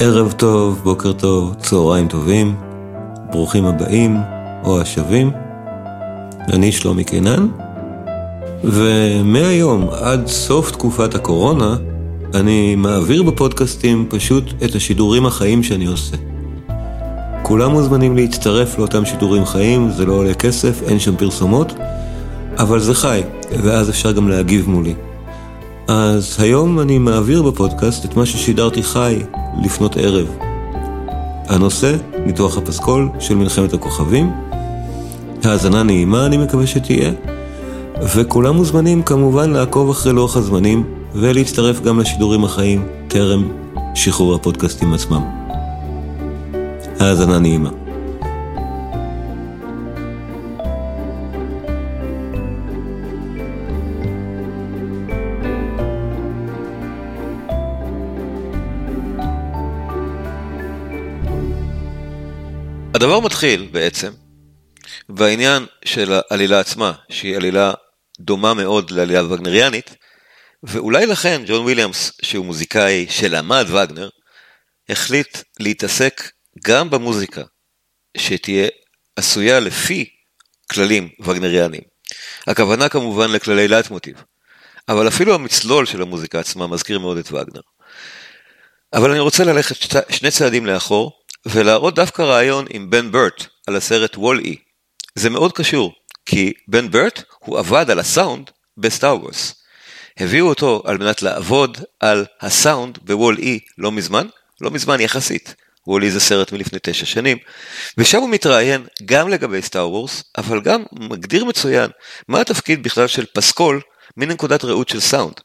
ערב טוב, בוקר טוב, צהריים טובים, ברוכים הבאים או השבים. אני שלומי קינן, ומהיום עד סוף תקופת הקורונה, אני מעביר בפודקאסטים פשוט את השידורים החיים שאני עושה. כולם מוזמנים להצטרף לאותם שידורים חיים, זה לא עולה כסף, אין שם פרסומות, אבל זה חי, ואז אפשר גם להגיב מולי. אז היום אני מעביר בפודקאסט את מה ששידרתי חי לפנות ערב. הנושא, ניתוח הפסקול של מלחמת הכוכבים. האזנה נעימה אני מקווה שתהיה, וכולם מוזמנים כמובן לעקוב אחרי לוח הזמנים ולהצטרף גם לשידורים החיים טרם שחרור הפודקאסטים עצמם. האזנה נעימה. הדבר מתחיל בעצם בעניין של העלילה עצמה, שהיא עלילה דומה מאוד לעלילה וגנריאנית, ואולי לכן ג'ון וויליאמס, שהוא מוזיקאי שלמד וגנר, החליט להתעסק גם במוזיקה שתהיה עשויה לפי כללים וגנריאנים. הכוונה כמובן לכללי לייטמוטיב, אבל אפילו המצלול של המוזיקה עצמה מזכיר מאוד את וגנר. אבל אני רוצה ללכת שני צעדים לאחור ולהראות דווקא ריאיון עם בן ברט על הסרט WALL-E. זה מאוד קשור, כי בן ברט הוא עבד על הסאונד ב Star Wars. הביאו אותו על מנת לעבוד על הסאונד ב WALL-E לא מזמן, לא מזמן יחסית. WALL-E זה סרט מלפני תשע שנים, ושם הוא מתראיין גם לגבי Star Wars, אבל גם מגדיר מצוין מה התפקיד בכלל של פסקול מנקודת ראות של סאונד.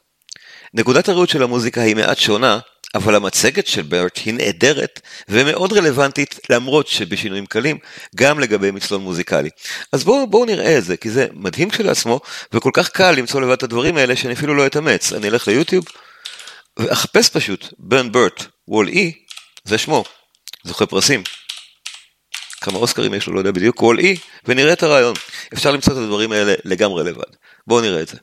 נקודת הראות של המוזיקה היא מעט שונה אבל המצגת של ברט היא נהדרת ומאוד רלוונטית למרות שבשינויים קלים גם לגבי מצלון מוזיקלי. אז בואו בוא נראה את זה כי זה מדהים כשלעצמו וכל כך קל למצוא לבד את הדברים האלה שאני אפילו לא אתאמץ. אני אלך ליוטיוב ואחפש פשוט ברן ברט וול אי זה שמו זוכה פרסים. כמה אוסקרים יש לו לא יודע בדיוק וול אי ונראה את הרעיון. אפשר למצוא את הדברים האלה לגמרי לבד. בואו נראה את זה.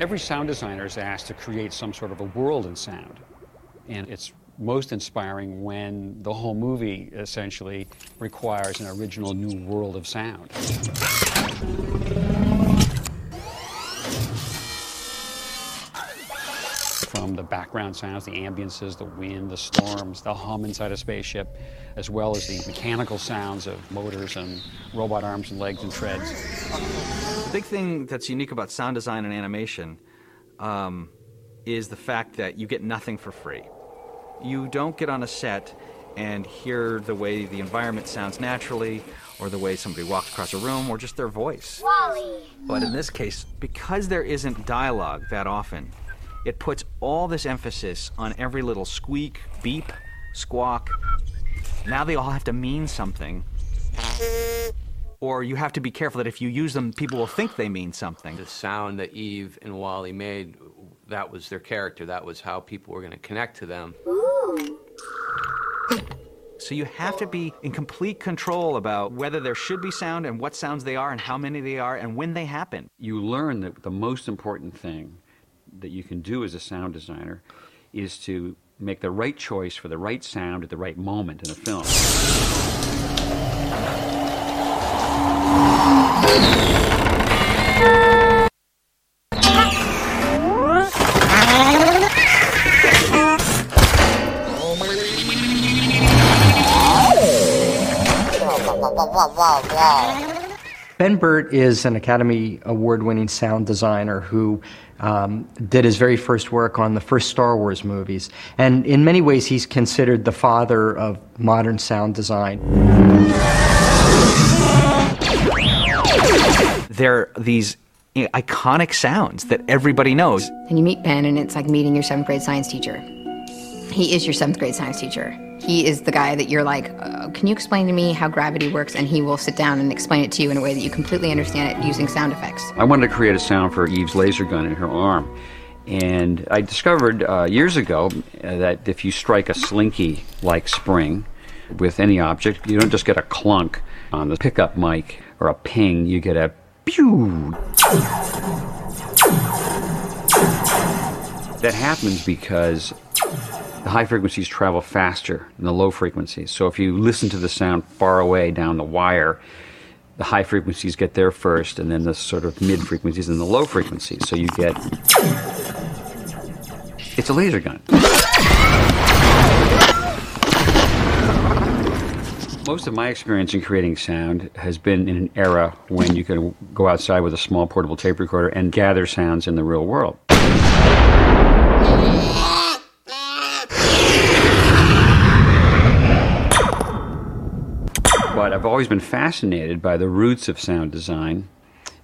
Every sound designer is asked to create some sort of a world in sound. And it's most inspiring when the whole movie essentially requires an original new world of sound. From the background sounds, the ambiances, the wind, the storms, the hum inside a spaceship, as well as the mechanical sounds of motors and robot arms and legs and treads. The big thing that's unique about sound design and animation um, is the fact that you get nothing for free. You don't get on a set and hear the way the environment sounds naturally, or the way somebody walks across a room, or just their voice. Wally. But in this case, because there isn't dialogue that often, it puts all this emphasis on every little squeak, beep, squawk. Now they all have to mean something. Or you have to be careful that if you use them, people will think they mean something. The sound that Eve and Wally made, that was their character. That was how people were going to connect to them. So you have to be in complete control about whether there should be sound and what sounds they are and how many they are and when they happen. You learn that the most important thing that you can do as a sound designer is to make the right choice for the right sound at the right moment in a film. Ben Burt is an Academy Award winning sound designer who um, did his very first work on the first Star Wars movies. And in many ways, he's considered the father of modern sound design. They're these iconic sounds that everybody knows. And you meet Ben, and it's like meeting your seventh grade science teacher. He is your seventh grade science teacher. He is the guy that you're like, uh, can you explain to me how gravity works? And he will sit down and explain it to you in a way that you completely understand it using sound effects. I wanted to create a sound for Eve's laser gun in her arm. And I discovered uh, years ago uh, that if you strike a slinky like spring with any object. You don't just get a clunk on the pickup mic or a ping, you get a pew. That happens because the high frequencies travel faster than the low frequencies. So if you listen to the sound far away down the wire, the high frequencies get there first, and then the sort of mid frequencies and the low frequencies. So you get. It's a laser gun. Most of my experience in creating sound has been in an era when you could go outside with a small portable tape recorder and gather sounds in the real world. I've always been fascinated by the roots of sound design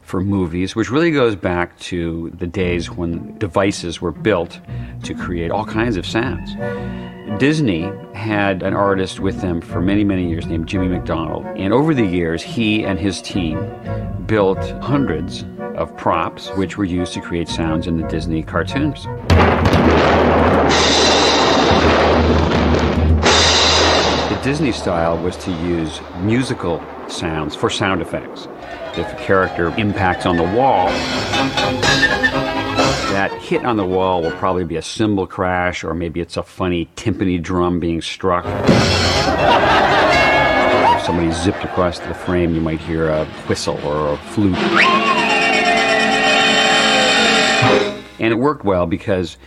for movies, which really goes back to the days when devices were built to create all kinds of sounds. Disney had an artist with them for many, many years named Jimmy McDonald. And over the years, he and his team built hundreds of props which were used to create sounds in the Disney cartoons. Disney style was to use musical sounds for sound effects. If a character impacts on the wall, that hit on the wall will probably be a cymbal crash, or maybe it's a funny timpani drum being struck. if somebody zipped across the frame, you might hear a whistle or a flute. And it worked well because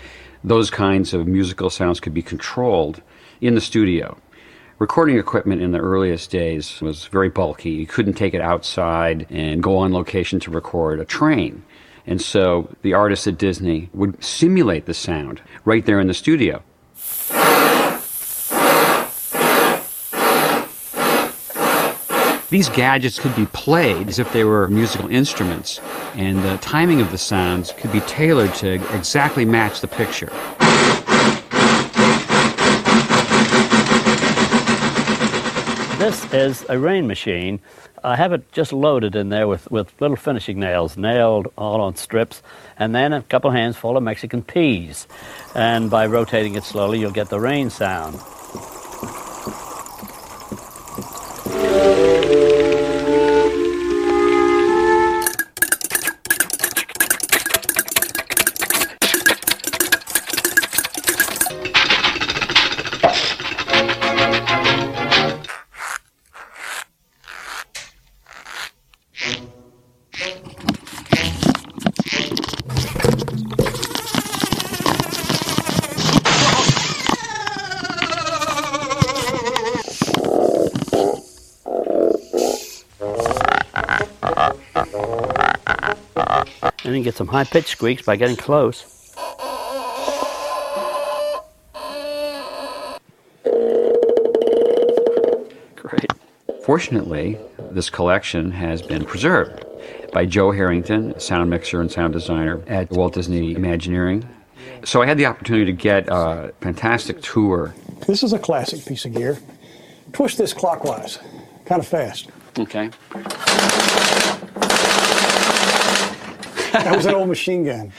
those kinds of musical sounds could be controlled in the studio. Recording equipment in the earliest days was very bulky. You couldn't take it outside and go on location to record a train. And so the artists at Disney would simulate the sound right there in the studio. These gadgets could be played as if they were musical instruments, and the timing of the sounds could be tailored to exactly match the picture. This is a rain machine. I have it just loaded in there with, with little finishing nails, nailed all on strips, and then a couple hands full of Mexican peas. And by rotating it slowly, you'll get the rain sound. Some high pitched squeaks by getting close. Great. Fortunately, this collection has been preserved by Joe Harrington, sound mixer and sound designer at Walt Disney Imagineering. So I had the opportunity to get a fantastic tour. This is a classic piece of gear. Twist this clockwise, kind of fast. Okay. That was an old machine gun.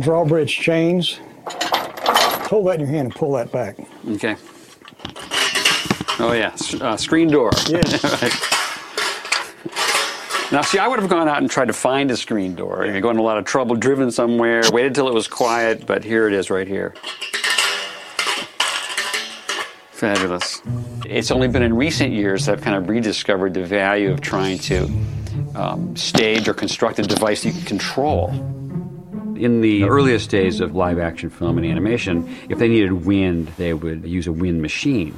Drawbridge chains. Hold that in your hand and pull that back. Okay. Oh yeah, uh, screen door. Yes. Now, see, I would have gone out and tried to find a screen door. You're going to a lot of trouble, driven somewhere, waited till it was quiet, but here it is right here. Fabulous. It's only been in recent years that I've kind of rediscovered the value of trying to um, stage or construct a device you can control. In the earliest days of live action film and animation, if they needed wind, they would use a wind machine.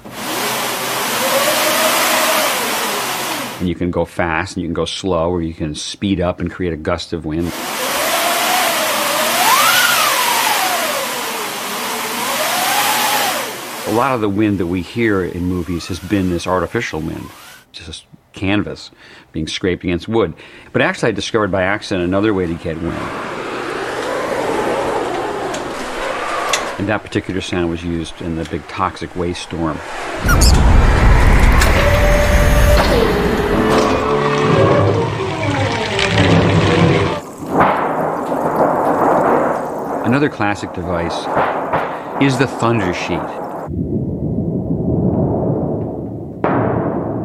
And you can go fast and you can go slow, or you can speed up and create a gust of wind. A lot of the wind that we hear in movies has been this artificial wind, just canvas being scraped against wood. But actually, I discovered by accident another way to get wind. And that particular sound was used in the big toxic waste storm. Another classic device is the thunder sheet.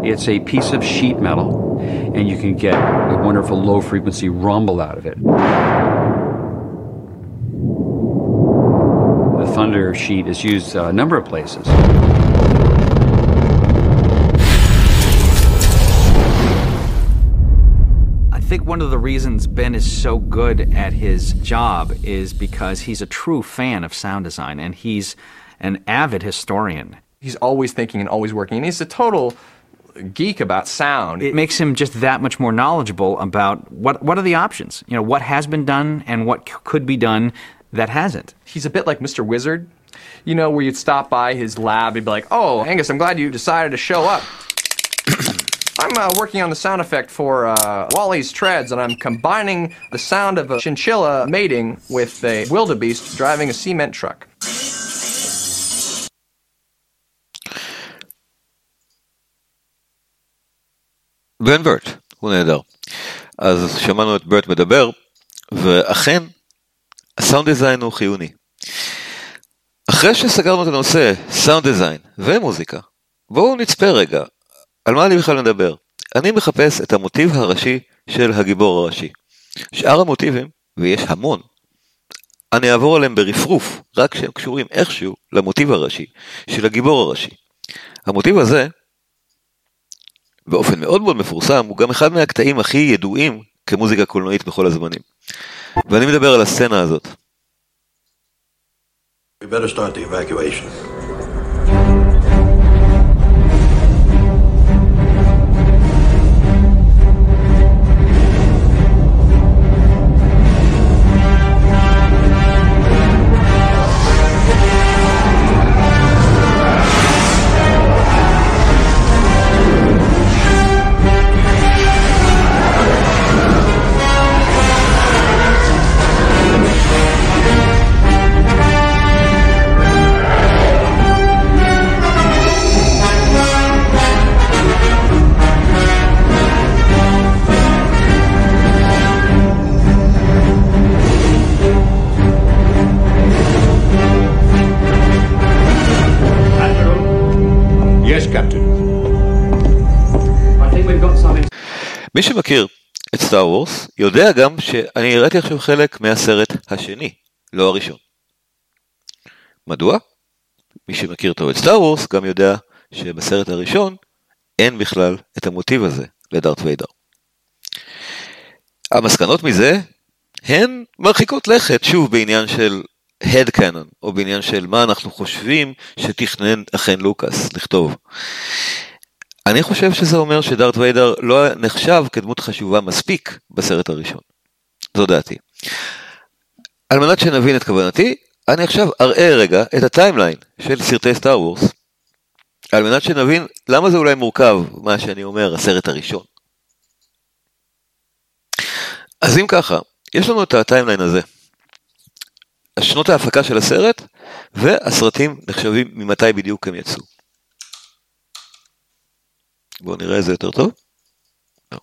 It's a piece of sheet metal, and you can get a wonderful low frequency rumble out of it. The thunder sheet is used uh, a number of places. I think one of the reasons Ben is so good at his job is because he's a true fan of sound design and he's an avid historian. He's always thinking and always working, and he's a total geek about sound. It makes him just that much more knowledgeable about what what are the options. You know, what has been done and what c- could be done that hasn't. He's a bit like Mr. Wizard, you know, where you'd stop by his lab and be like, "Oh, Angus, I'm glad you decided to show up." I'm uh, working on the sound effect for uh, Wally's treads, and I'm combining the sound of a chinchilla mating with a wildebeest driving a cement truck. בן ברט, הוא נהדר. אז שמענו את ברט מדבר, ואכן, הסאונד דיזיין הוא חיוני. אחרי שסגרנו את הנושא סאונד דיזיין ומוזיקה, בואו נצפה רגע, על מה אני בכלל מדבר? אני מחפש את המוטיב הראשי של הגיבור הראשי. שאר המוטיבים, ויש המון, אני אעבור עליהם ברפרוף, רק שהם קשורים איכשהו למוטיב הראשי של הגיבור הראשי. המוטיב הזה באופן מאוד מאוד מפורסם, הוא גם אחד מהקטעים הכי ידועים כמוזיקה קולנועית בכל הזמנים. ואני מדבר על הסצנה הזאת. We better start the evacuation. מי שמכיר את סטאר וורס יודע גם שאני הראיתי עכשיו חלק מהסרט השני, לא הראשון. מדוע? מי שמכיר טוב את סטאר וורס גם יודע שבסרט הראשון אין בכלל את המוטיב הזה לדארט ויידר. המסקנות מזה הן מרחיקות לכת, שוב בעניין של הד קאנון, או בעניין של מה אנחנו חושבים שתכנן אכן לוקאס לכתוב. אני חושב שזה אומר שדארט ויידר לא נחשב כדמות חשובה מספיק בסרט הראשון. זו דעתי. על מנת שנבין את כוונתי, אני עכשיו אראה רגע את ה timeline של סרטי Star Wars, על מנת שנבין למה זה אולי מורכב, מה שאני אומר, הסרט הראשון. אז אם ככה, יש לנו את ה timeline הזה. שנות ההפקה של הסרט, והסרטים נחשבים ממתי בדיוק הם יצאו. בואו נראה את זה יותר טוב. לא.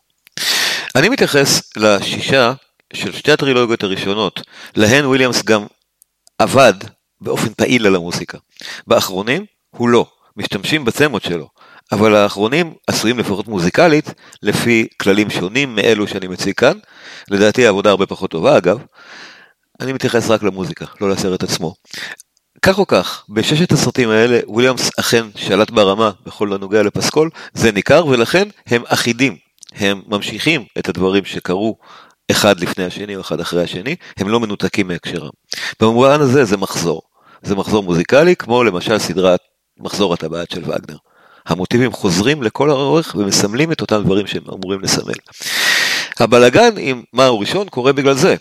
אני מתייחס לשישה של שתי הטרילוגיות הראשונות, להן וויליאמס גם עבד באופן פעיל על המוסיקה. באחרונים הוא לא, משתמשים בצמות שלו, אבל האחרונים עשויים לפחות מוזיקלית, לפי כללים שונים מאלו שאני מציג כאן. לדעתי העבודה הרבה פחות טובה אגב. אני מתייחס רק למוזיקה, לא לסרט עצמו. כך או כך, בששת הסרטים האלה וויליאמס אכן שלט ברמה בכל הנוגע לפסקול, זה ניכר ולכן הם אחידים, הם ממשיכים את הדברים שקרו אחד לפני השני או אחד אחרי השני, הם לא מנותקים מהקשרם. במובן הזה זה מחזור, זה מחזור מוזיקלי כמו למשל סדרת מחזור הטבעת של וגנר. המוטיבים חוזרים לכל האורך ומסמלים את אותם דברים שהם אמורים לסמל. הבלגן עם מה הוא ראשון קורה בגלל זה,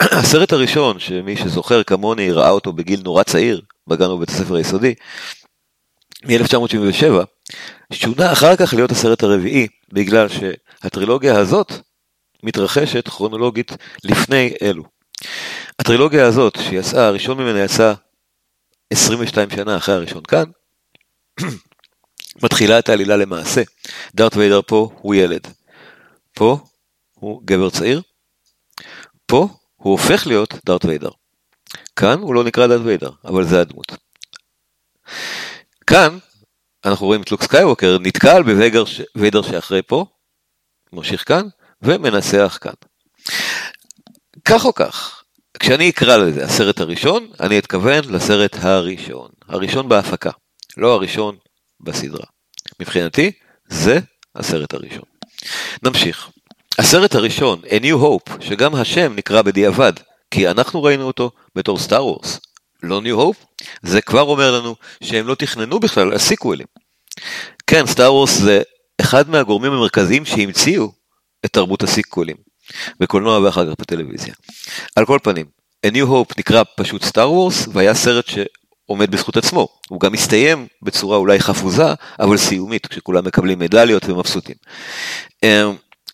הסרט הראשון, שמי שזוכר כמוני ראה אותו בגיל נורא צעיר, בגן ובית הספר היסודי, מ-1977, שונה אחר כך להיות הסרט הרביעי, בגלל שהטרילוגיה הזאת מתרחשת כרונולוגית לפני אלו. הטרילוגיה הזאת, שיצאה, הראשון ממנה יצא 22 שנה אחרי הראשון כאן, מתחילה את העלילה למעשה. דארט ויידר פה הוא ילד. פה הוא גבר צעיר. פה הוא הופך להיות דארט ויידר. כאן הוא לא נקרא דארט ויידר, אבל זה הדמות. כאן אנחנו רואים את לוק סקייווקר נתקל בוויידר שאחרי פה, ממשיך כאן, ומנצח כאן. כך או כך, כשאני אקרא לזה הסרט הראשון, אני אתכוון לסרט הראשון. הראשון בהפקה, לא הראשון בסדרה. מבחינתי, זה הסרט הראשון. נמשיך. הסרט הראשון, A New Hope, שגם השם נקרא בדיעבד, כי אנחנו ראינו אותו בתור סטאר וורס, לא New Hope, זה כבר אומר לנו שהם לא תכננו בכלל הסיקוולים. כן, סטאר וורס זה אחד מהגורמים המרכזיים שהמציאו את תרבות הסיקוולים, בקולנוע ואחר כך בטלוויזיה. על כל פנים, A New Hope נקרא פשוט סטאר וורס, והיה סרט שעומד בזכות עצמו. הוא גם הסתיים בצורה אולי חפוזה, אבל סיומית, כשכולם מקבלים מדליות ומבסוטים.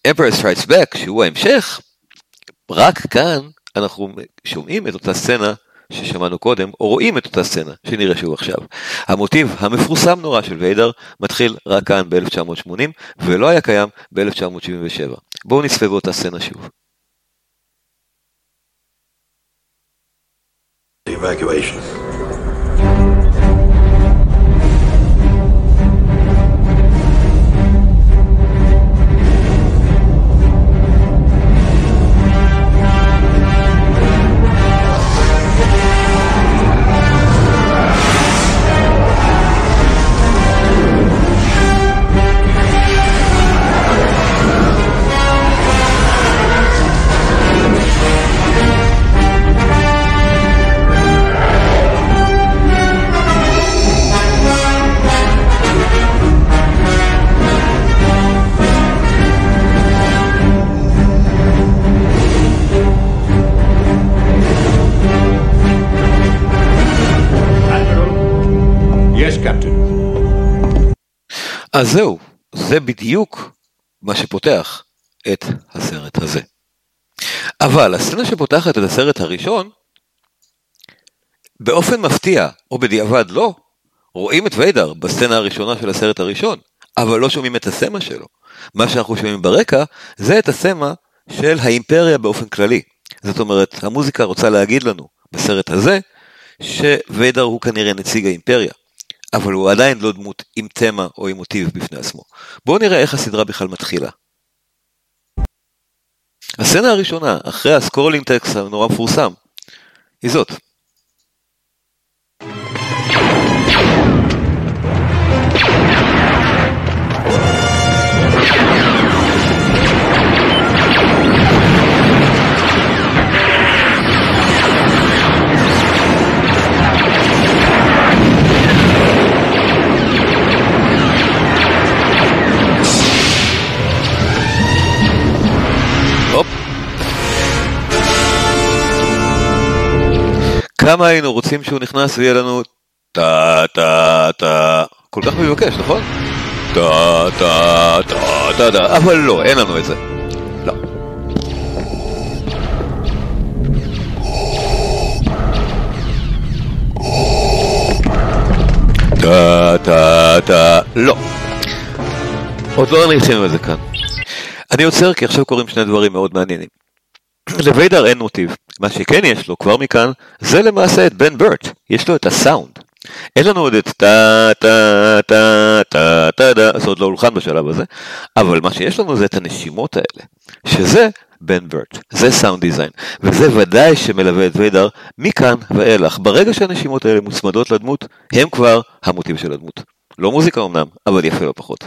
Emperor Strikes Back, שהוא ההמשך, רק כאן אנחנו שומעים את אותה סצנה ששמענו קודם, או רואים את אותה סצנה שנראה שוב עכשיו. המוטיב המפורסם נורא של ויידר מתחיל רק כאן ב-1980, ולא היה קיים ב-1977. בואו נצפה באותה סצנה שוב. evacuation. אז זהו, זה בדיוק מה שפותח את הסרט הזה. אבל הסצנה שפותחת את הסרט הראשון, באופן מפתיע, או בדיעבד לא, רואים את ויידר בסצנה הראשונה של הסרט הראשון, אבל לא שומעים את הסמה שלו. מה שאנחנו שומעים ברקע, זה את הסמה של האימפריה באופן כללי. זאת אומרת, המוזיקה רוצה להגיד לנו, בסרט הזה, שוויידר הוא כנראה נציג האימפריה. אבל הוא עדיין לא דמות עם תמה או עם מוטיב בפני עצמו. בואו נראה איך הסדרה בכלל מתחילה. הסצנה הראשונה, אחרי הסקורלינג טקסט הנורא מפורסם, היא זאת. כמה היינו רוצים שהוא נכנס ויהיה לנו טה טה טה, כל כך מבקש, נכון? טה טה טה טה טה, אבל לא, אין לנו את זה. לא. טה טה טה, לא. עוד לא נלחים על זה כאן. אני עוצר כי עכשיו קורים שני דברים מאוד מעניינים. לוויידר אין מוטיב, מה שכן יש לו כבר מכאן, זה למעשה את בן ברט, יש לו את הסאונד. אין לנו עוד את טה טה טה טה טה טה, זה עוד לא הולחן בשלב הזה, אבל מה שיש לנו זה את הנשימות האלה, שזה בן ברט, זה סאונד דיזיין, וזה ודאי שמלווה את ויידר מכאן ואילך. ברגע שהנשימות האלה מוצמדות לדמות, הם כבר המוטיב של הדמות. לא מוזיקה אמנם, אבל יפה לא פחות.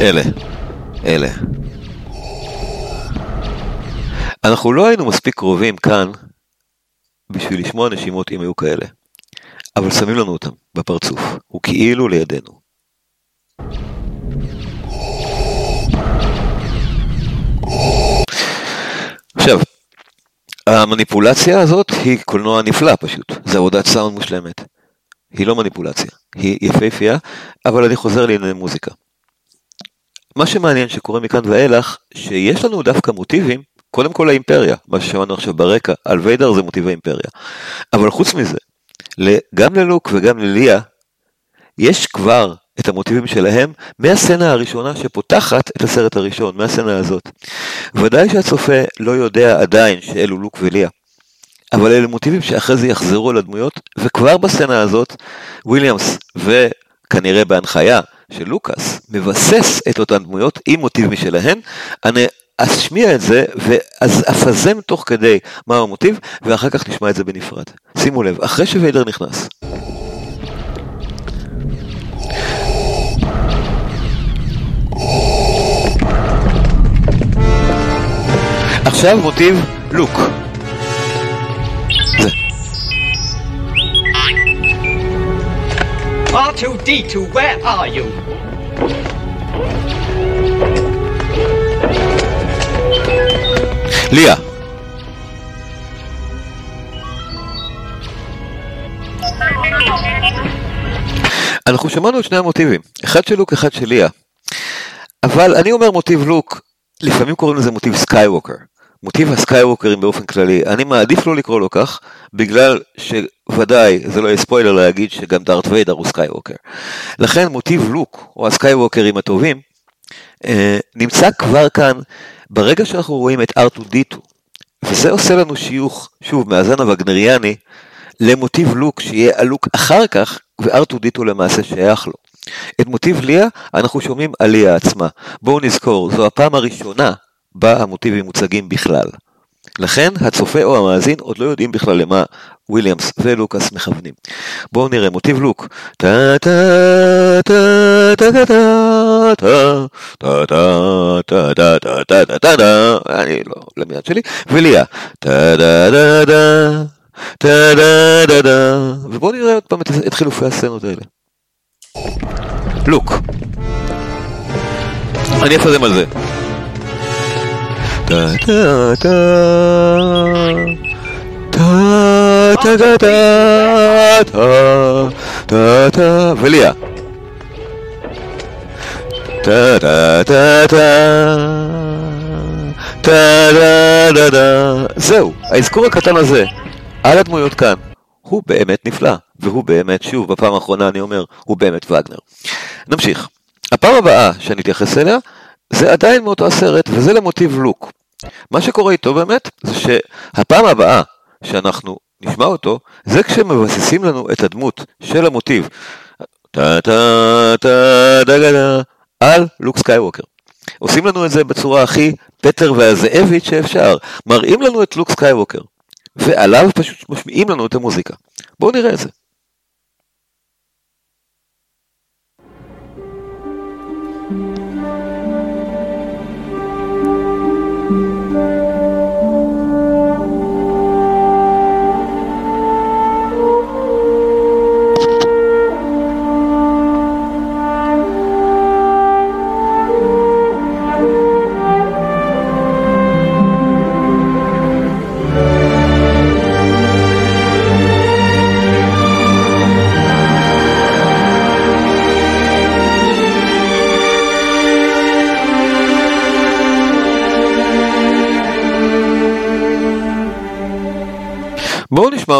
אלה, אלה. אנחנו לא היינו מספיק קרובים כאן בשביל לשמוע נשימות אם היו כאלה, אבל שמים לנו אותם בפרצוף, הוא כאילו לידינו. עכשיו, המניפולציה הזאת היא קולנוע נפלא פשוט, זה עבודת סאונד מושלמת. היא לא מניפולציה, היא יפהפייה, אבל אני חוזר לענייני מוזיקה. מה שמעניין שקורה מכאן ואילך, שיש לנו דווקא מוטיבים, קודם כל האימפריה, מה ששמענו עכשיו ברקע, על ויידר זה מוטיב האימפריה. אבל חוץ מזה, גם ללוק וגם לליה, יש כבר את המוטיבים שלהם מהסצנה הראשונה שפותחת את הסרט הראשון, מהסצנה הזאת. ודאי שהצופה לא יודע עדיין שאלו לוק וליה. אבל אלה מוטיבים שאחרי זה יחזרו לדמויות, וכבר בסצנה הזאת, וויליאמס, וכנראה בהנחיה של לוקאס, מבסס את אותן דמויות עם מוטיב משלהן. אני אשמיע את זה, ואז אפזם תוך כדי מהו המוטיב, ואחר כך נשמע את זה בנפרד. שימו לב, אחרי שוויידר נכנס. עכשיו מוטיב לוק. R2D2, where are you? ליה. אנחנו שמענו את שני המוטיבים, אחד של לוק, אחד של ליה. אבל אני אומר מוטיב לוק, לפעמים קוראים לזה מוטיב סקייווקר. מוטיב הסקייווקרים באופן כללי, אני מעדיף לא לקרוא לו כך, בגלל שוודאי זה לא יהיה ספוילר להגיד שגם דארט ויידר הוא סקייווקר. לכן מוטיב לוק, או הסקייווקרים הטובים, אה, נמצא כבר כאן ברגע שאנחנו רואים את R2D2, וזה עושה לנו שיוך, שוב, מהזן הווגנריאני, למוטיב לוק שיהיה הלוק אחר כך, ו-R2D2 למעשה שייך לו. את מוטיב ליה אנחנו שומעים על ליה עצמה. בואו נזכור, זו הפעם הראשונה בה המוטיבים מוצגים בכלל. לכן הצופה או המאזין עוד לא יודעים בכלל למה וויליאמס ולוקאס מכוונים. בואו נראה מוטיב לוק. טה טה טה טה טה טה טה טה טה טה טה טה טה טה טה אני לא למיד שלי וליה טה טה טה טה טה טה טה טה ובואו נראה עוד פעם את חילופי הסצנות האלה. לוק. אני אפזם על זה. וליה זהו, האזכור הקטן הזה על הדמויות כאן הוא באמת נפלא, והוא באמת, שוב, בפעם האחרונה אני אומר, הוא באמת וגנר. נמשיך. הפעם הבאה שאני אתייחס אליה, זה עדיין מאותו הסרט, וזה למוטיב לוק. מה שקורה איתו באמת, זה שהפעם הבאה שאנחנו נשמע אותו, זה כשמבססים לנו את הדמות של המוטיב, על לוק סקייווקר. עושים לנו את זה בצורה הכי פטר והזאבית שאפשר, מראים לנו את לוק סקייווקר, ועליו פשוט משמיעים לנו את המוזיקה. בואו נראה את זה.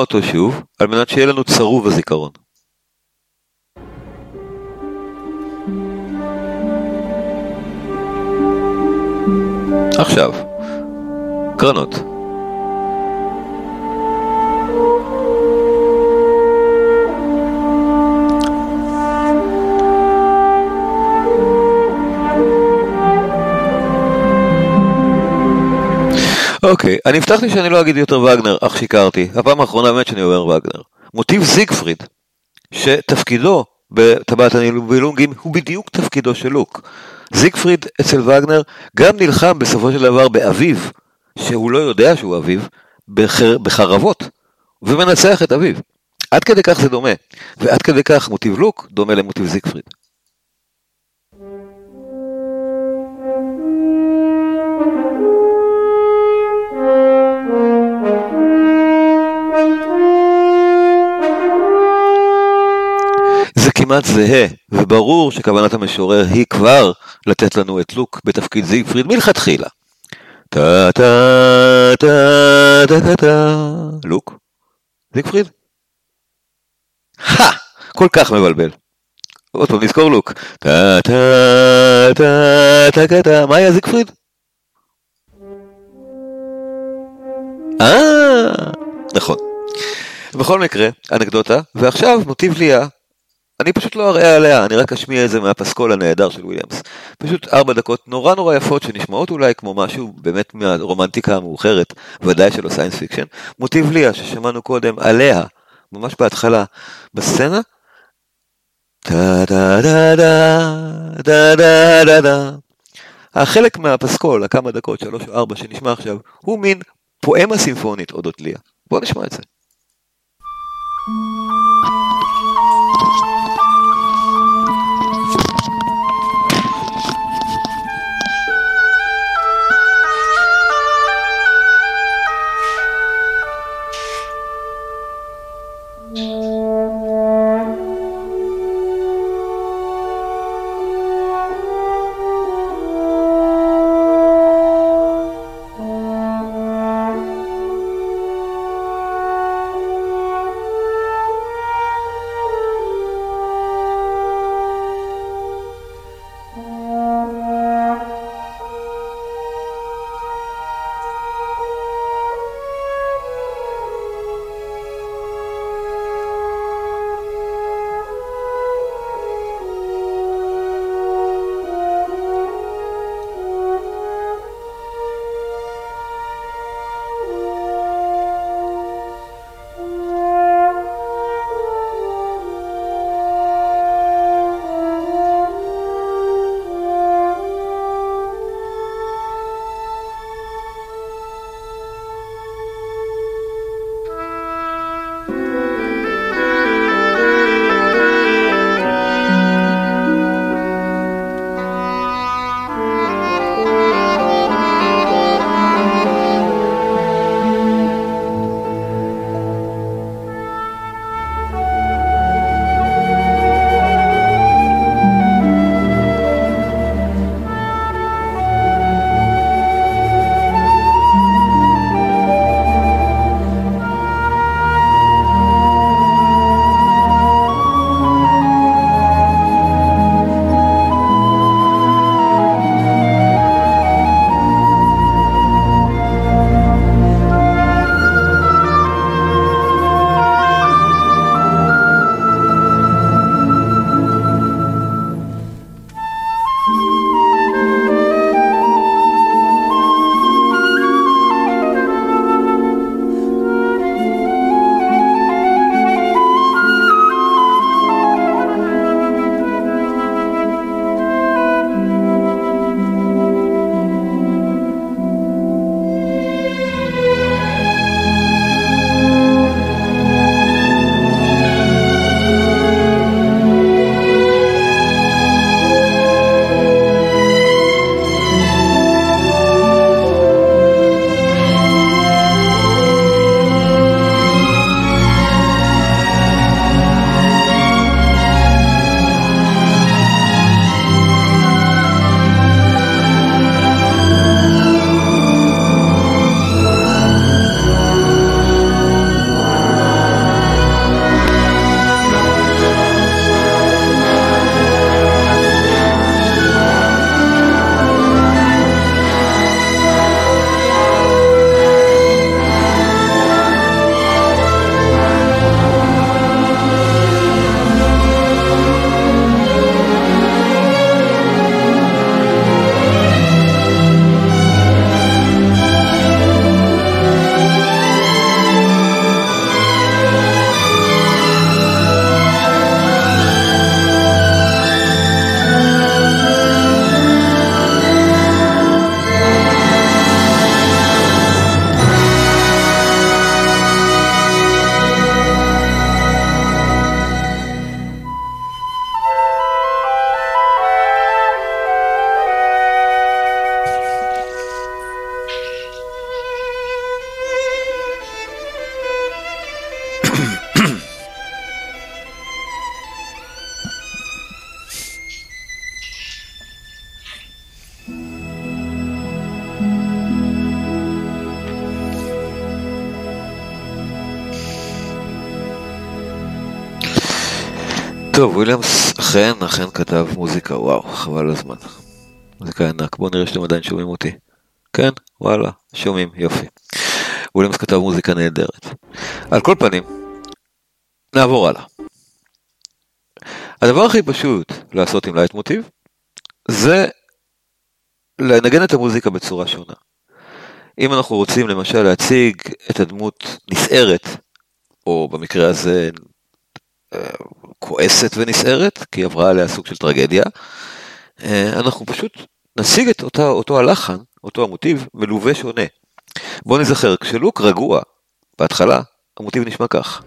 אותו שוב, על מנת שיהיה לנו צרוב הזיכרון. עכשיו, קרנות. אוקיי, אני הבטחתי שאני לא אגיד יותר וגנר, אך שיקרתי. הפעם האחרונה באמת שאני אומר וגנר. מוטיב זיגפריד, שתפקידו בטבעת הנילונגים הוא בדיוק תפקידו של לוק. זיגפריד אצל וגנר גם נלחם בסופו של דבר באביו, שהוא לא יודע שהוא אביו, בחר... בחרבות, ומנצח את אביו. עד כדי כך זה דומה, ועד כדי כך מוטיב לוק דומה למוטיב זיגפריד. כמעט זהה, וברור שכוונת המשורר היא כבר לתת לנו את לוק בתפקיד זיגפריד מלכתחילה. טה טה טה טה טה טה לוק? זיגפריד? הא! כל כך מבלבל. עוד פעם נזכור לוק. טה טה טה טה טה מה היה זיגפריד? אה, נכון. בכל מקרה, אנקדוטה, ועכשיו מוטיב ליה, אני פשוט לא אראה עליה, אני רק אשמיע את זה מהפסקול הנהדר של וויליאמס. פשוט ארבע דקות נורא נורא יפות שנשמעות אולי כמו משהו באמת מהרומנטיקה המאוחרת, ודאי שלא science fiction. מוטיב ליה ששמענו קודם עליה, ממש בהתחלה, בסצנה. טה דה דה דה דה דה דה דה החלק מהפסקול, הכמה דקות, שלוש או ארבע שנשמע עכשיו, הוא מין פואמה סימפונית אודות ליה. בואו נשמע את זה. טוב, וויליאמס אכן, אכן כתב מוזיקה, וואו, חבל הזמן. מוזיקה ענק, בואו נראה שאתם עדיין שומעים אותי. כן, וואלה, שומעים, יופי. וויליאמס כתב מוזיקה נהדרת. על כל פנים, נעבור הלאה. הדבר הכי פשוט לעשות עם לייטמוטיב, זה לנגן את המוזיקה בצורה שונה. אם אנחנו רוצים למשל להציג את הדמות נסערת, או במקרה הזה אה, כועסת ונסערת, כי היא עברה עליה סוג של טרגדיה, אה, אנחנו פשוט נשיג את אותה, אותו הלחן, אותו המוטיב, מלווה שונה. בואו נזכר, כשלוק רגוע, בהתחלה, המוטיב נשמע כך.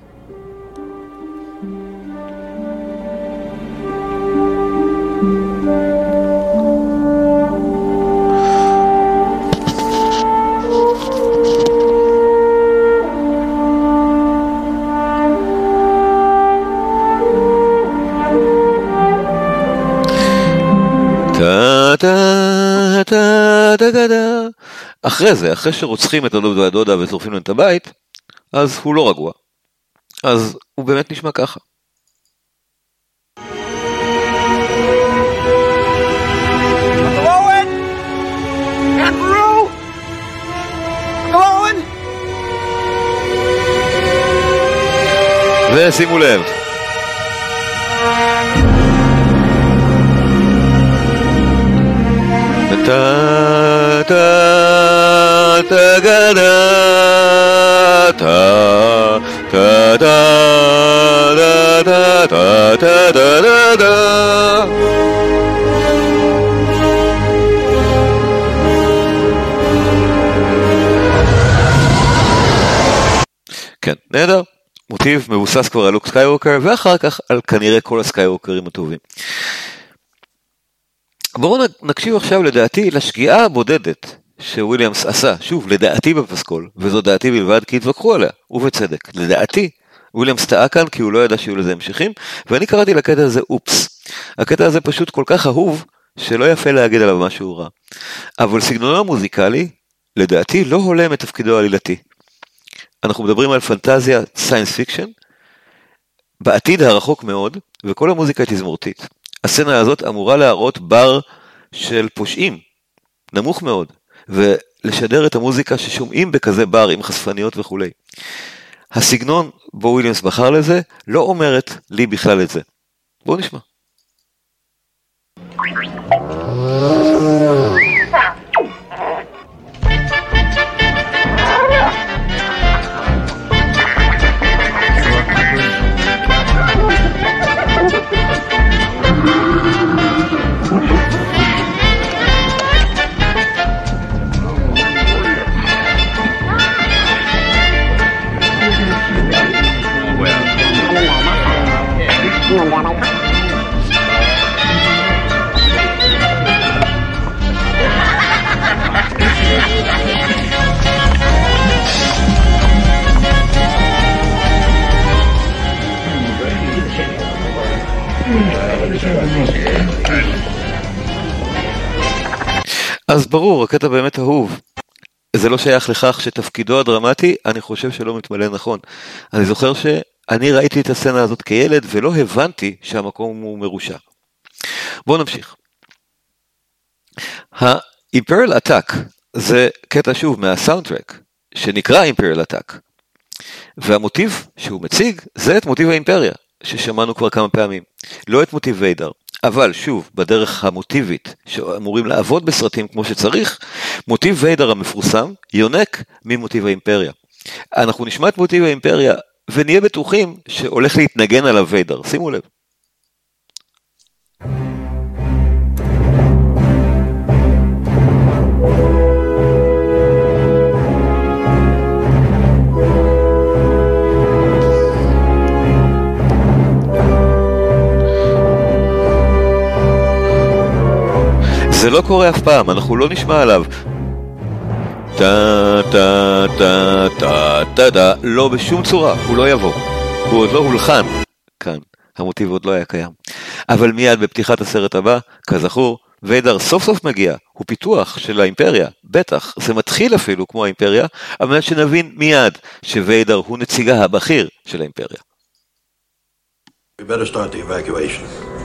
טה טה טה טה אחרי זה, אחרי שרוצחים את הדוד והדודה ושורפים להם את הבית, אז הוא לא רגוע. אז הוא באמת נשמע ככה. Owen! Andrew! ta ta ta ga da ta ta da da da ta ta da da כן, נהדר. מוטיב מבוסס כבר על לוק סקייווקר, ואחר כך על כנראה כל הסקייווקרים הטובים. בואו נקשיב עכשיו לדעתי לשגיאה הבודדת שוויליאמס עשה, שוב, לדעתי בפסקול, וזו דעתי בלבד כי התווכחו עליה, ובצדק. לדעתי, וויליאמס טעה כאן כי הוא לא ידע שיהיו לזה המשכים, ואני קראתי לקטע הזה אופס. הקטע הזה פשוט כל כך אהוב, שלא יפה להגיד עליו משהו רע. אבל סגנונו המוזיקלי, לדעתי, לא הולם את תפקידו העלילתי. אנחנו מדברים על פנטזיה science fiction, בעתיד הרחוק מאוד, וכל המוזיקה היא תזמורתית. הסצנה הזאת אמורה להראות בר של פושעים, נמוך מאוד, ולשדר את המוזיקה ששומעים בכזה בר עם חשפניות וכולי. הסגנון בו וויליאמס בחר לזה, לא אומרת לי בכלל את זה. בואו נשמע. אז ברור, הקטע באמת אהוב. זה לא שייך לכך שתפקידו הדרמטי, אני חושב שלא מתמלא נכון. אני זוכר שאני ראיתי את הסצנה הזאת כילד ולא הבנתי שהמקום הוא מרושע. בואו נמשיך. ה-Imperial Attack זה קטע שוב מהסאונדטרק שנקרא Imperial Attack. והמוטיב שהוא מציג זה את מוטיב האימפריה ששמענו כבר כמה פעמים. לא את מוטיב ויידר. אבל שוב, בדרך המוטיבית שאמורים לעבוד בסרטים כמו שצריך, מוטיב ויידר המפורסם יונק ממוטיב האימפריה. אנחנו נשמע את מוטיב האימפריה ונהיה בטוחים שהולך להתנגן עליו ויידר, שימו לב. זה לא קורה אף פעם, אנחנו לא נשמע עליו. טה טה טה טה טה טה, לא בשום צורה, הוא לא יבוא. הוא עוד לא הולחן. כאן, המוטיב עוד לא היה קיים. אבל מיד בפתיחת הסרט הבא, כזכור, ויידר סוף סוף מגיע, הוא פיתוח של האימפריה, בטח, זה מתחיל אפילו כמו האימפריה, על מנת שנבין מיד שוויידר הוא נציגה הבכיר של האימפריה. We better start the evacuation.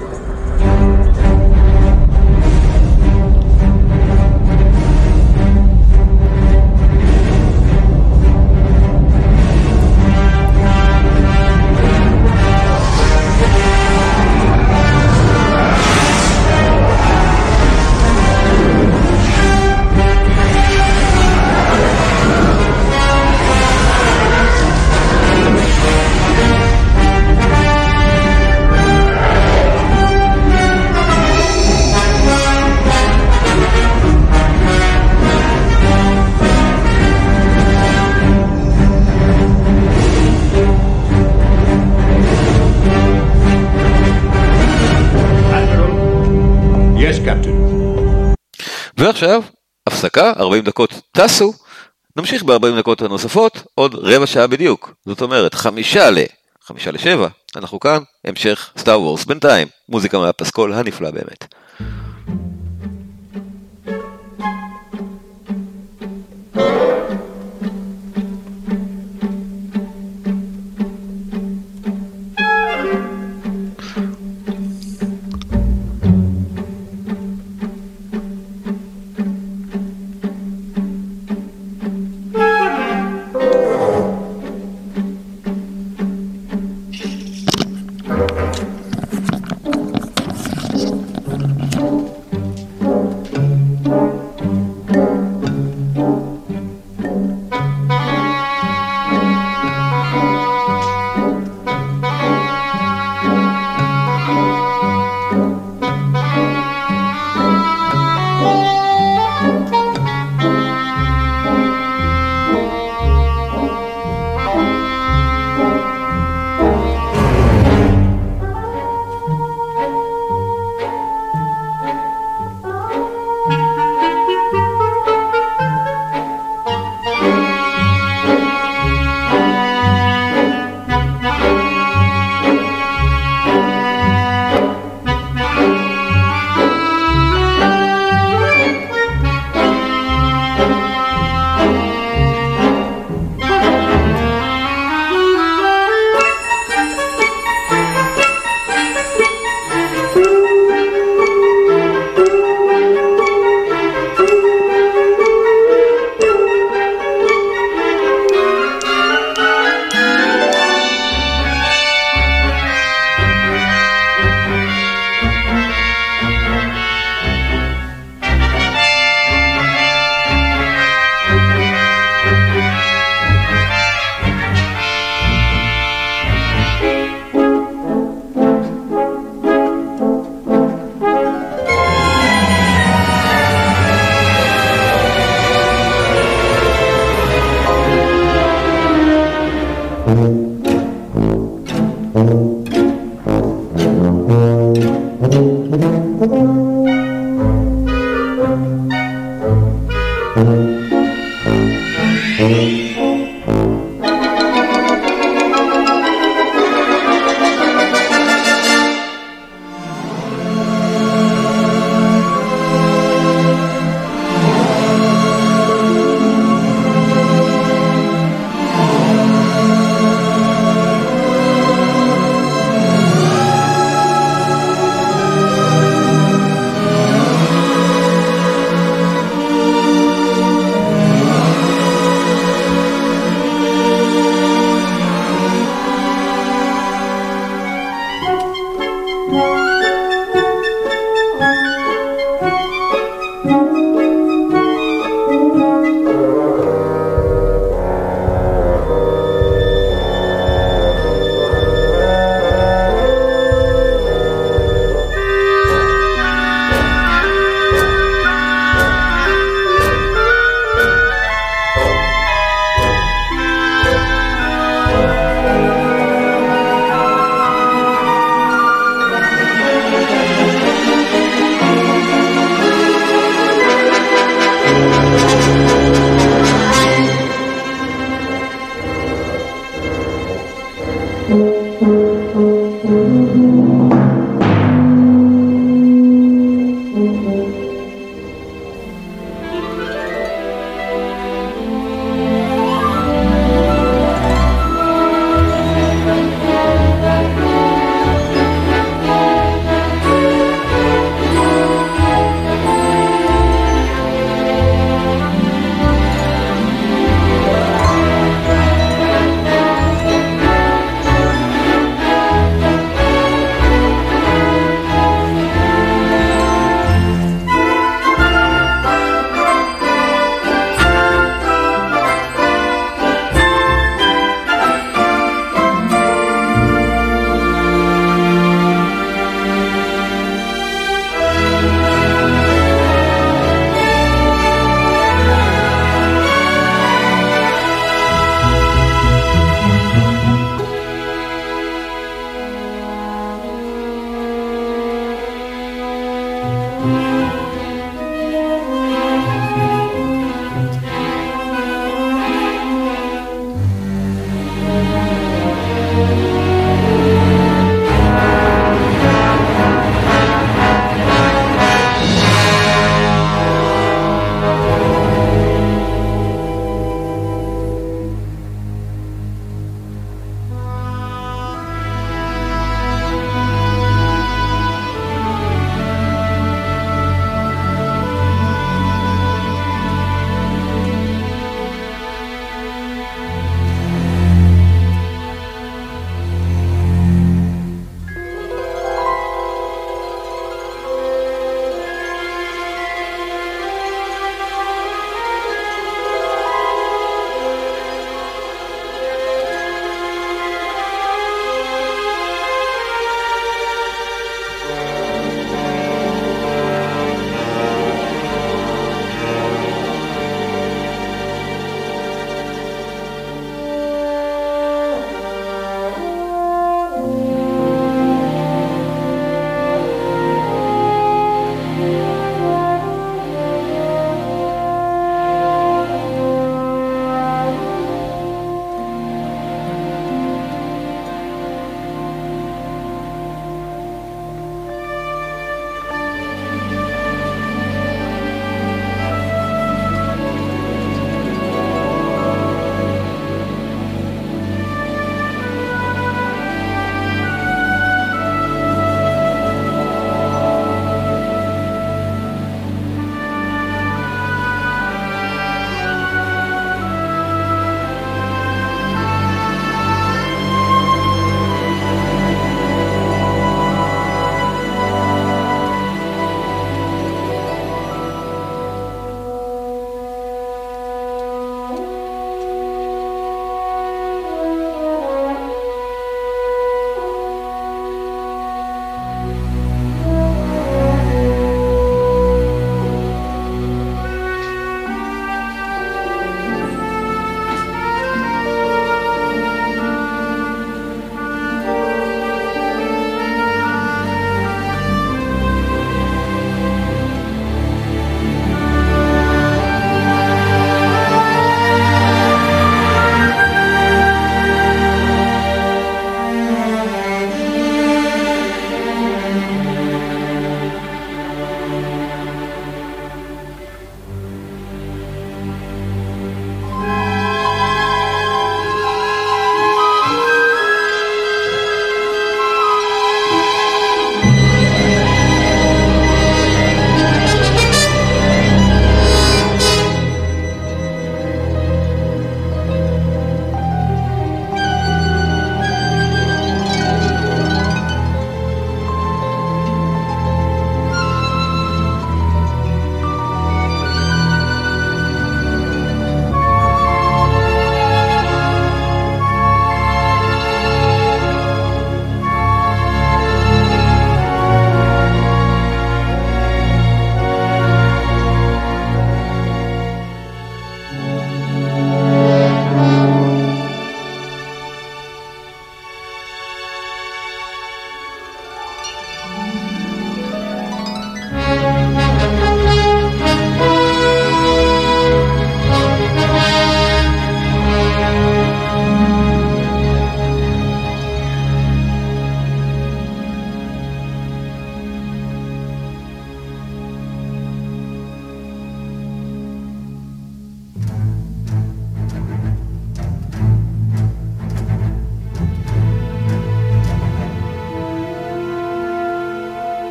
ועכשיו, הפסקה, 40 דקות טסו, נמשיך ב-40 דקות הנוספות, עוד רבע שעה בדיוק. זאת אומרת, חמישה ל... חמישה לשבע, אנחנו כאן, המשך סטאר וורס. בינתיים, מוזיקה מהפסקול הנפלא באמת.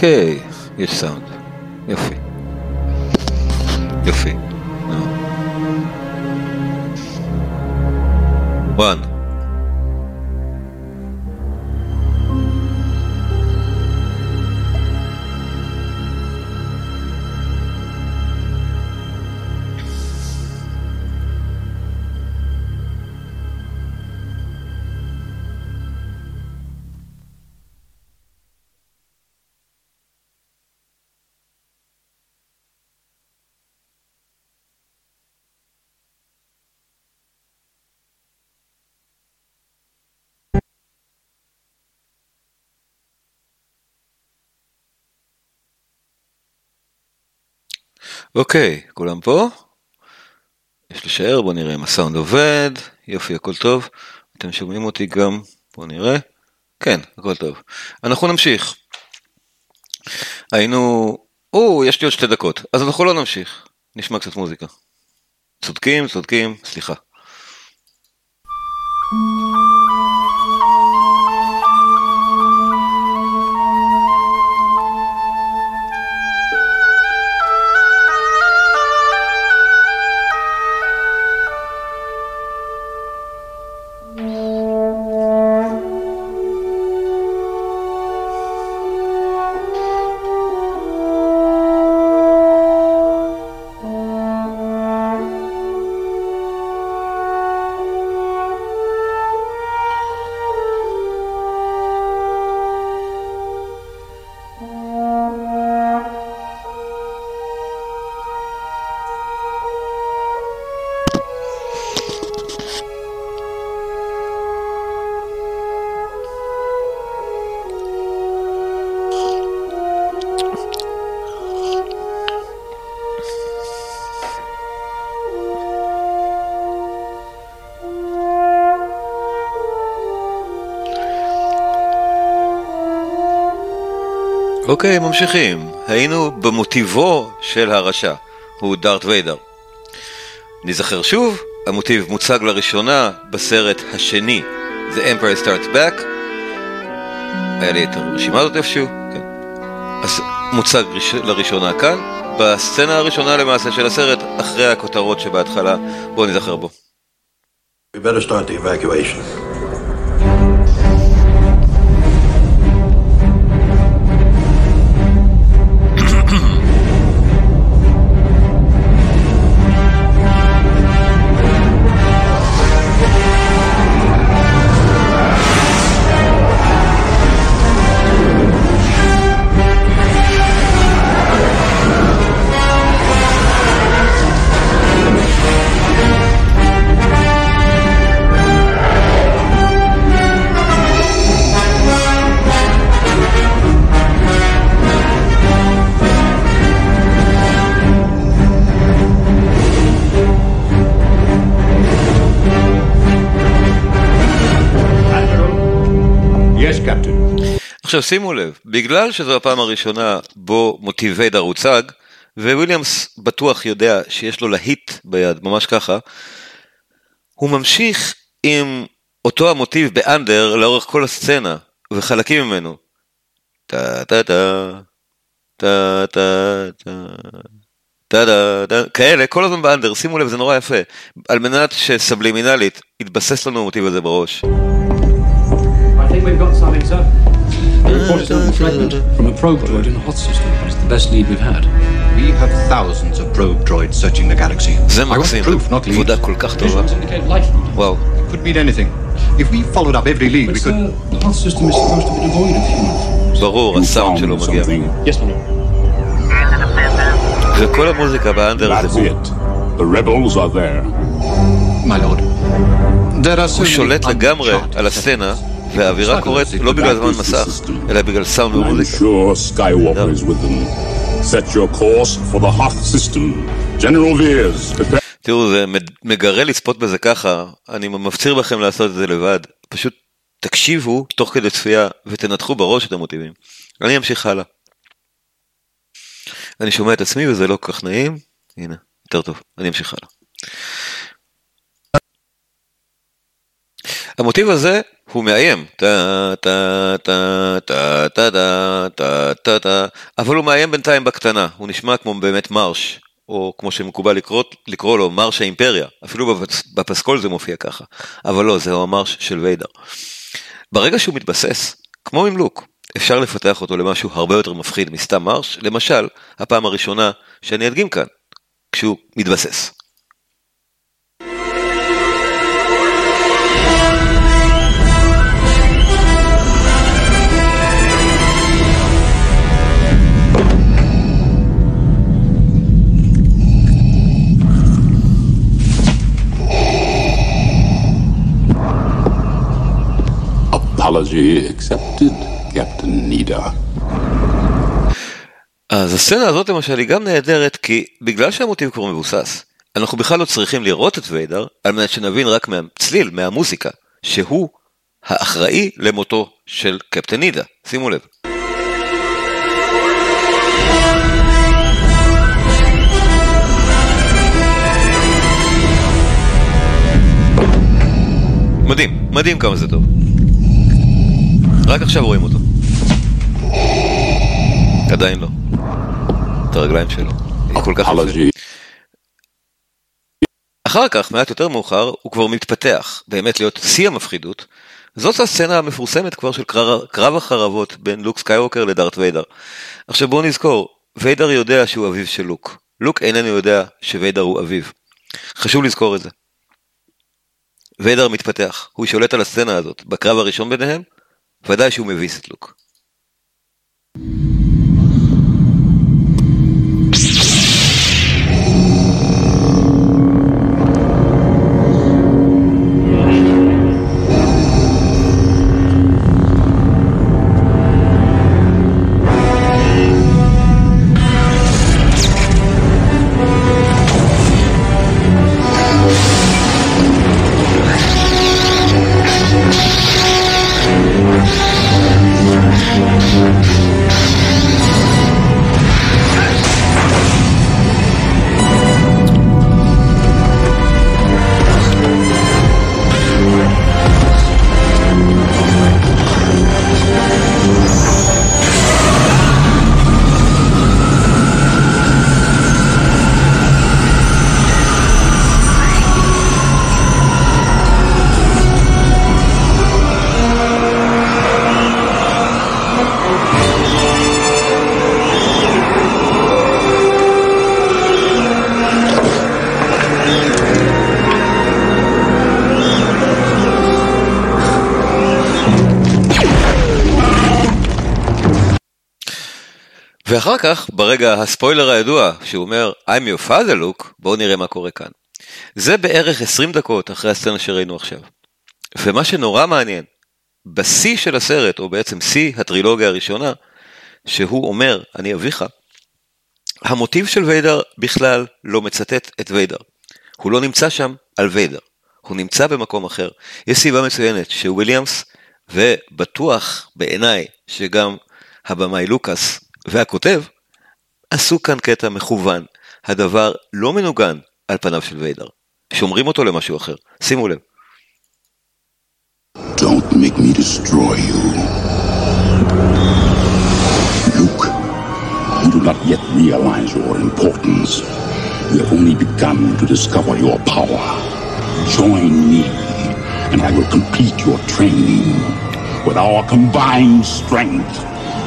אוקיי, יש סאונד. אוקיי, כולם פה? יש לשער, בוא נראה אם הסאונד עובד, יופי, הכל טוב. אתם שומעים אותי גם, בוא נראה. כן, הכל טוב. אנחנו נמשיך. היינו... או, יש לי עוד שתי דקות, אז אנחנו לא נמשיך. נשמע קצת מוזיקה. צודקים, צודקים, סליחה. אוקיי, ממשיכים. היינו במוטיבו של הרשע, הוא דארט ויידר. נזכר שוב, המוטיב מוצג לראשונה בסרט השני, The Empire Starts Back. היה לי את הרשימה הזאת איפשהו, כן. אז מוצג ראש... לראשונה כאן, בסצנה הראשונה למעשה של הסרט, אחרי הכותרות שבהתחלה, בואו נזכר בו. We better start the evacuation. עכשיו שימו לב, בגלל שזו הפעם הראשונה בו מוטיב ויידר הוצג, וויליאמס בטוח יודע שיש לו להיט ביד, ממש ככה, הוא ממשיך עם אותו המוטיב באנדר לאורך כל הסצנה, וחלקים ממנו. טה טה טה, טה טה טה, טה טה טה, כאלה, כל הזמן באנדר, שימו לב, זה נורא יפה, על מנת שסבלימינלית יתבסס לנו המוטיב הזה בראש. I think we've got something, sir. The report is a fragment from a probe droid in the hot system. It's the best lead we've had. We have thousands of probe droids searching the galaxy. זה I want מקסים, proof, not leads. עבודה כל כך טובה. וואו. Could mean anything. If we followed up every lead, But, we sir, could. the hot system is supposed to be devoid of humans. ברור, הסאונד שלו מגיע. Yes, my lord. וכל המוזיקה באנדר זה That's הוא. it. The rebels are there. My lord. There are so הוא many שולט לגמרי uncharted על הסצנה, והאווירה קורית לא בגלל זמן מסך, אלא בגלל סאונד ומוזיקה. תראו, זה מגרה לצפות בזה ככה, אני מפציר בכם לעשות את זה לבד. פשוט תקשיבו תוך כדי צפייה ותנתחו בראש את המוטיבים. אני אמשיך הלאה. אני שומע את עצמי וזה לא כל כך נעים, הנה, יותר טוב, אני אמשיך הלאה. המוטיב הזה הוא מאיים, טה טה טה טה טה טה טה טה טה, אבל הוא מאיים בינתיים בקטנה, הוא נשמע כמו באמת מרש, או כמו שמקובל לקרוא, לקרוא לו מרש האימפריה, אפילו בפס, בפסקול זה מופיע ככה, אבל לא, זהו המרש של ויידר. ברגע שהוא מתבסס, כמו עם לוק, אפשר לפתח אותו למשהו הרבה יותר מפחיד מסתם מרש, למשל, הפעם הראשונה שאני אדגים כאן, כשהוא מתבסס. Apology accepted, Captain Nida. אז הסצנה הזאת למשל היא גם נהדרת כי בגלל שהמוטיב כבר מבוסס, אנחנו בכלל לא צריכים לראות את ויידר על מנת שנבין רק מהצליל, מהמוזיקה, שהוא האחראי למותו של קפטן נידה, שימו לב. מדהים, מדהים כמה זה טוב. רק עכשיו רואים אותו. עדיין לא. את הרגליים שלו. הוא כל כך יפה. אחר כך, מעט יותר מאוחר, הוא כבר מתפתח, באמת להיות שיא המפחידות. זאת הסצנה המפורסמת כבר של קרב, קרב החרבות בין לוק סקייווקר לדארת' ויידר. עכשיו בואו נזכור, ויידר יודע שהוא אביו של לוק. לוק איננו יודע שוויידר הוא אביו. חשוב לזכור את זה. ויידר מתפתח, הוא שולט על הסצנה הזאת. בקרב הראשון ביניהם, ודאי שהוא מביס את לוק. ואחר כך, ברגע הספוילר הידוע, שהוא אומר I'm your father look, בואו נראה מה קורה כאן. זה בערך 20 דקות אחרי הסצנה שראינו עכשיו. ומה שנורא מעניין, בשיא של הסרט, או בעצם שיא הטרילוגיה הראשונה, שהוא אומר, אני אביך, המוטיב של ויידר בכלל לא מצטט את ויידר. הוא לא נמצא שם על ויידר, הוא נמצא במקום אחר. יש סיבה מצוינת שוויליאמס, ובטוח בעיניי שגם הבמאי לוקאס והכותב, עשו כאן קטע מכוון. הדבר לא מנוגן על פניו של ויידר. שומרים אותו למשהו אחר. שימו לב. Don't make me destroy you. Luke, you do not yet realize your importance. You have only begun to discover your power. Join me, and I will complete your training. With our combined strength,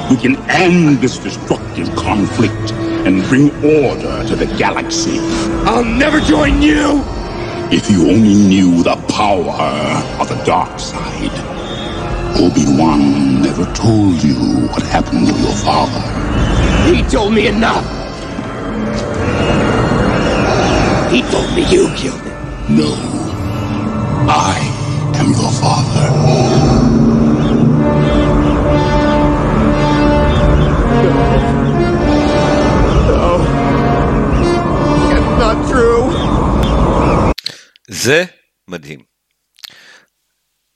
we can end this destructive conflict and bring order to the galaxy. I'll never join you! If you only knew the power of the dark side. Obi-Wan never told you what happened to your father. He told me enough! He told me you killed him. No. I am your father. זה מדהים.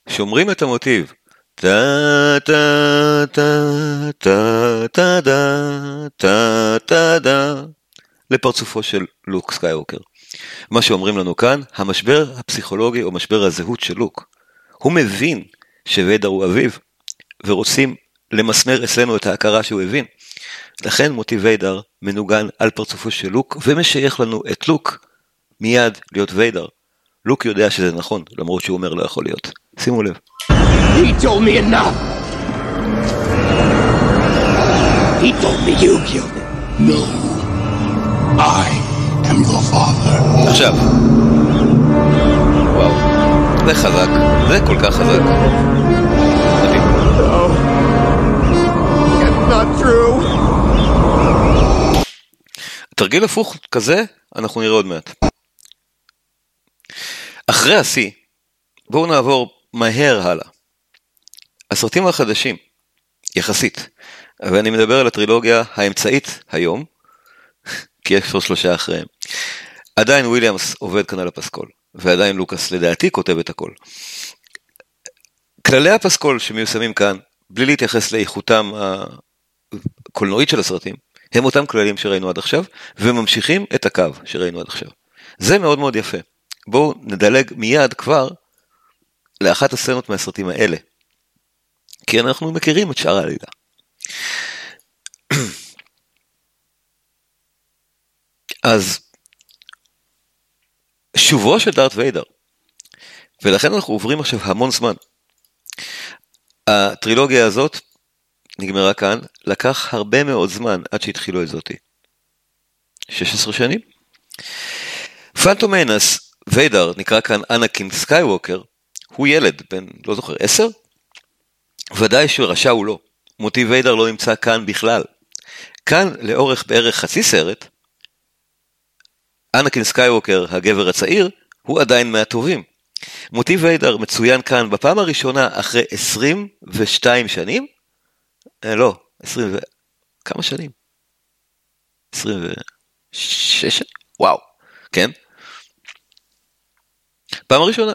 שומרים את המוטיב. טה טה טה טה טה דה טה טה דה לפרצופו של לוק סקייווקר. מה שאומרים לנו כאן, המשבר הפסיכולוגי או משבר הזהות של לוק. הוא מבין שוויידר הוא אביו, ורוצים למסמר אצלנו את ההכרה שהוא הבין. לכן מוטיב ויידר מנוגן על פרצופו של לוק, ומשייך לנו את לוק מיד להיות ויידר. לוק יודע שזה נכון, למרות שהוא אומר לא יכול להיות. שימו לב. He told me enough. He told me you killed him. No. I am your father. עכשיו. וואו. זה חזק. זה כל כך חזק. מדהים. No. It's not true. תרגיל הפוך כזה, אנחנו נראה עוד מעט. אחרי השיא, בואו נעבור מהר הלאה. הסרטים החדשים, יחסית, ואני מדבר על הטרילוגיה האמצעית היום, כי יש כבר שלושה אחריהם. עדיין וויליאמס עובד כאן על הפסקול, ועדיין לוקאס לדעתי כותב את הכל. כללי הפסקול שמיושמים כאן, בלי להתייחס לאיכותם הקולנועית של הסרטים, הם אותם כללים שראינו עד עכשיו, וממשיכים את הקו שראינו עד עכשיו. זה מאוד מאוד יפה. בואו נדלג מיד כבר לאחת הסצנות מהסרטים האלה. כי אנחנו מכירים את שאר העלילה. אז שובו של דארט ויידר, ולכן אנחנו עוברים עכשיו המון זמן. הטרילוגיה הזאת נגמרה כאן, לקח הרבה מאוד זמן עד שהתחילו את זאתי. 16 שנים. Phantom Menace, ויידר, נקרא כאן אנקין סקייווקר, הוא ילד, בן, לא זוכר, 10? ודאי שרשע הוא לא. מוטיב ויידר לא נמצא כאן בכלל. כאן, לאורך בערך חצי סרט, אנקין סקייווקר, הגבר הצעיר, הוא עדיין מהטובים. מוטיב ויידר מצוין כאן בפעם הראשונה אחרי 22 שנים, אה, לא, 20 ו... כמה שנים? 26? וואו, כן? פעם ראשונה.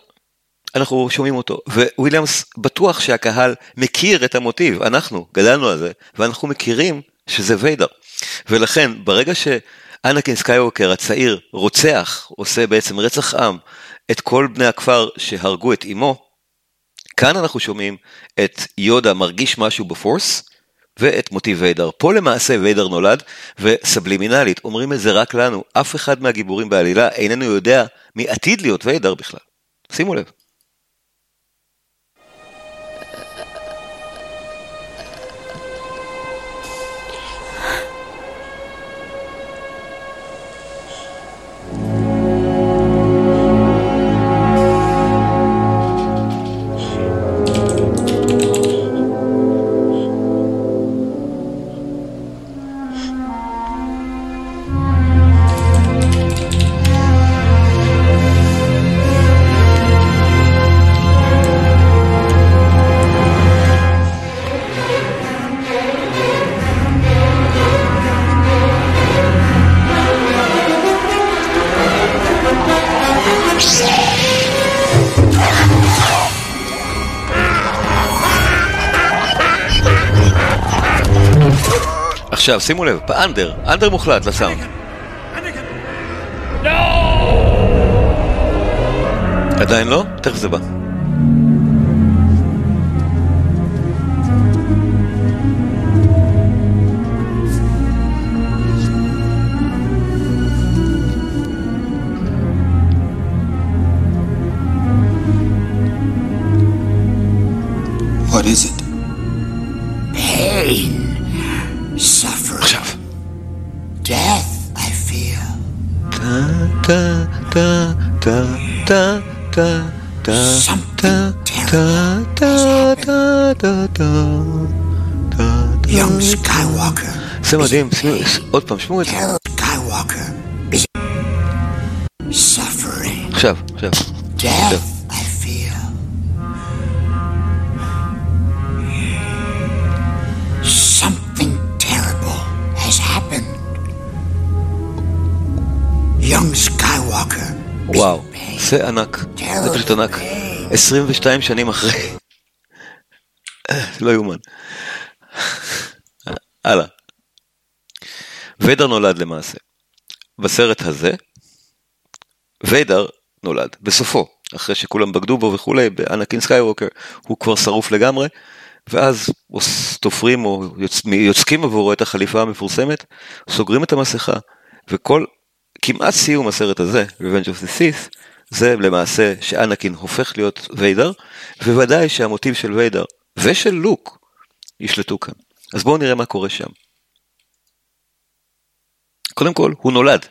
אנחנו שומעים אותו, וויליאמס בטוח שהקהל מכיר את המוטיב, אנחנו גדלנו על זה, ואנחנו מכירים שזה ויידר. ולכן, ברגע שאנקין סקייווקר הצעיר רוצח, עושה בעצם רצח עם, את כל בני הכפר שהרגו את אמו, כאן אנחנו שומעים את יודה מרגיש משהו בפורס, ואת מוטיב ויידר. פה למעשה ויידר נולד, וסבלימינלית, אומרים את זה רק לנו, אף אחד מהגיבורים בעלילה איננו יודע מי עתיד להיות ויידר בכלל. שימו לב. עכשיו שימו לב, באנדר, אנדר מוחלט לסאונד. עדיין לא? תכף זה בא. What is it? טה טה טה טה טה טה טה טה טה טה טה טה Young Skywalker. זה מדהים, עוד פעם, שמעו את זה. Suffering. עכשיו, עכשיו. וואו, זה ענק, זה פשוט ענק. 22 שנים אחרי. לא יאומן. הלאה. ויידר נולד למעשה. בסרט הזה, ויידר נולד, בסופו. אחרי שכולם בגדו בו וכולי, באנקין סקייווקר, הוא כבר שרוף לגמרי, ואז תופרים או יוצקים עבורו את החליפה המפורסמת, סוגרים את המסכה, וכל, כמעט סיום הסרט הזה, Revenge of the Sith, זה למעשה שאנקין הופך להיות ויידר, וודאי שהמוטיב של ויידר ושל לוק ישלטו כאן. אז בואו נראה מה קורה שם. קודם כל, הוא נולד,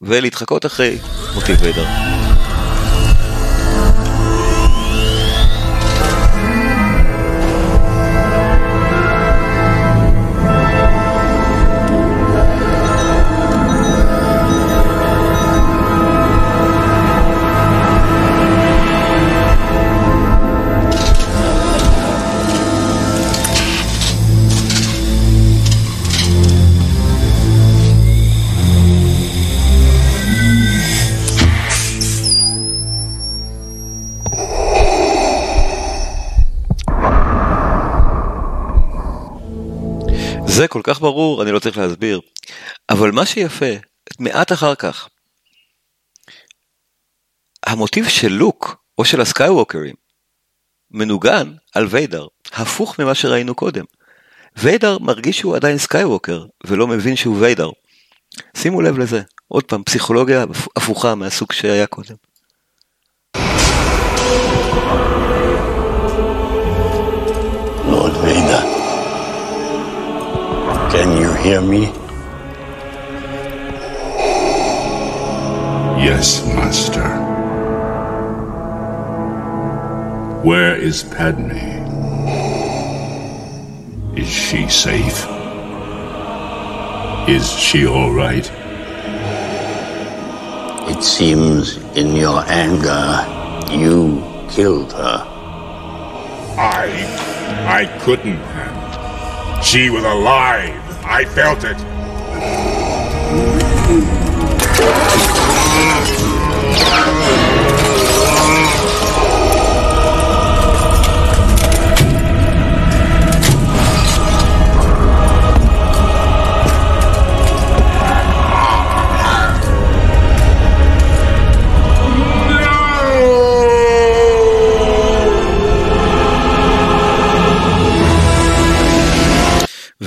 ולהתחקות אחרי מוטיב ויידר. זה כל כך ברור, אני לא צריך להסביר. אבל מה שיפה, מעט אחר כך, המוטיב של לוק, או של הסקייווקרים, מנוגן על ויידר, הפוך ממה שראינו קודם. ויידר מרגיש שהוא עדיין סקייווקר, ולא מבין שהוא ויידר. שימו לב לזה, עוד פעם, פסיכולוגיה הפוכה מהסוג שהיה קודם. Lord Vader, can you hear me? Yes, Master. Where is Padme? Is she safe? Is she all right? It seems in your anger, you killed her. I. I couldn't have. She was alive. I felt it.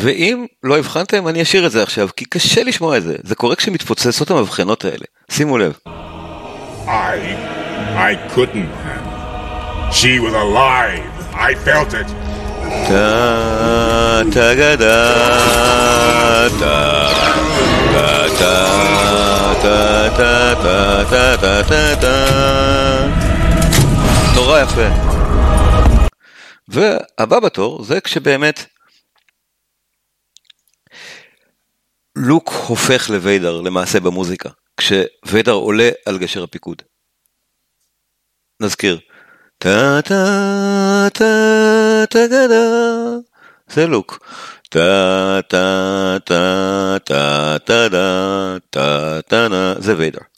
ואם לא הבחנתם, אני אשאיר את זה עכשיו, כי קשה לשמוע את זה. זה קורה כשמתפוצצות המבחנות האלה. שימו לב. I. I couldn't. She was alive. I felt it. טה טה גדה טה טה טה טה טה טה טה טה טה נורא יפה. והבא בתור זה כשבאמת לוק הופך לוויידר למעשה במוזיקה, כשוויידר עולה על גשר הפיקוד. נזכיר. טה טה טה טה גדה זה לוק. טה טה טה טה טה טה טה טה טה זה ויידר.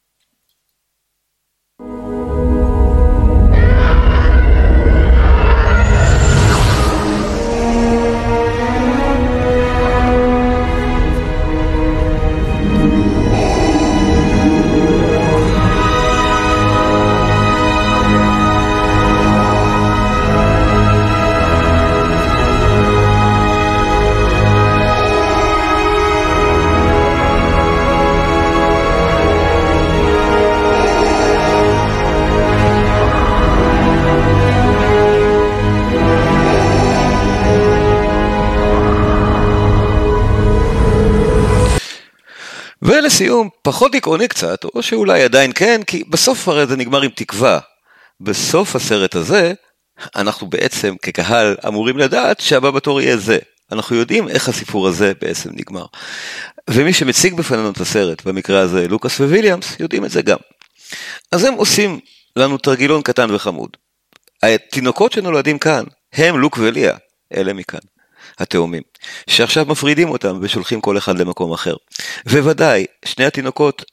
ולסיום, פחות עקרוני קצת, או שאולי עדיין כן, כי בסוף הרי זה נגמר עם תקווה. בסוף הסרט הזה, אנחנו בעצם כקהל אמורים לדעת שהבא בתור יהיה זה. אנחנו יודעים איך הסיפור הזה בעצם נגמר. ומי שמציג בפנינו את הסרט, במקרה הזה לוקאס וויליאמס, יודעים את זה גם. אז הם עושים לנו תרגילון קטן וחמוד. התינוקות שנולדים כאן, הם לוק וליה, אלה מכאן. התאומים, שעכשיו מפרידים אותם ושולחים כל אחד למקום אחר. וודאי, שני התינוקות,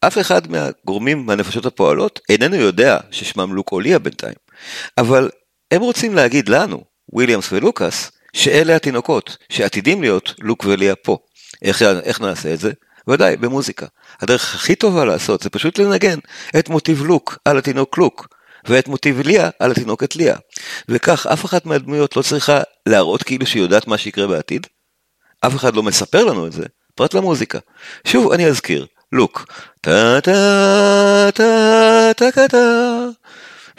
אף אחד מהגורמים מהנפשות הפועלות איננו יודע ששמם לוק או ליה בינתיים. אבל הם רוצים להגיד לנו, וויליאמס ולוקאס, שאלה התינוקות, שעתידים להיות לוק וליה פה. איך, איך נעשה את זה? ודאי, במוזיקה. הדרך הכי טובה לעשות זה פשוט לנגן את מוטיב לוק על התינוק לוק, ואת מוטיב ליה על התינוקת ליה. וכך אף אחת מהדמויות לא צריכה להראות כאילו שהיא יודעת מה שיקרה בעתיד. אף אחד לא מספר לנו את זה, פרט למוזיקה. שוב, אני אזכיר, לוק, טה טה טה טה טה טה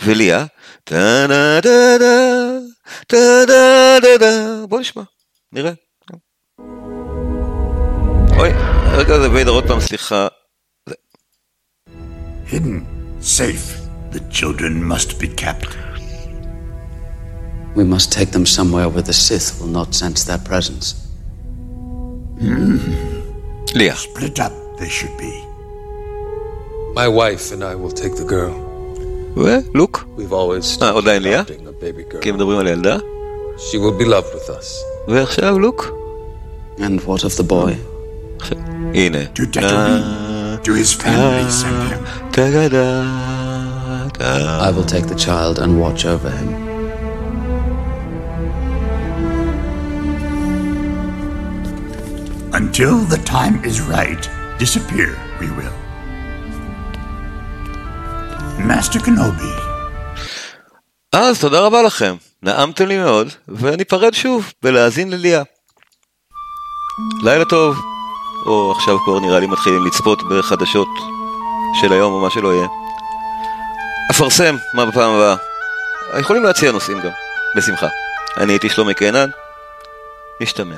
וליה, טה דה דה דה טה דה דה דה בוא נשמע, נראה. אוי, רגע זה ויידר עוד פעם, סליחה. Hidden, safe. The children must be kept. We must take them somewhere where the Sith will not sense their presence. Leah. Split up, they should be. My wife and I will take the girl. ולוק? We've always אה, עדיין ליה? adopting a baby girl. כי הם מדברים על ילדה? She will be loved with us. ועכשיו לוק? And what of the boy? הנה. To Tatooine, to his family, send him. טגדה. I will take the child and watch over him. Until the time is right, disappear we will. Master Kenobi, אז תודה רבה לכם, נעמתם לי מאוד, וניפרד שוב בלהאזין לליה. לילה טוב, או עכשיו כבר נראה לי מתחילים לצפות בחדשות של היום או מה שלא יהיה. אפרסם מה בפעם הבאה. יכולים להציע נושאים גם, בשמחה. אני הייתי שלומי קינן, משתמע.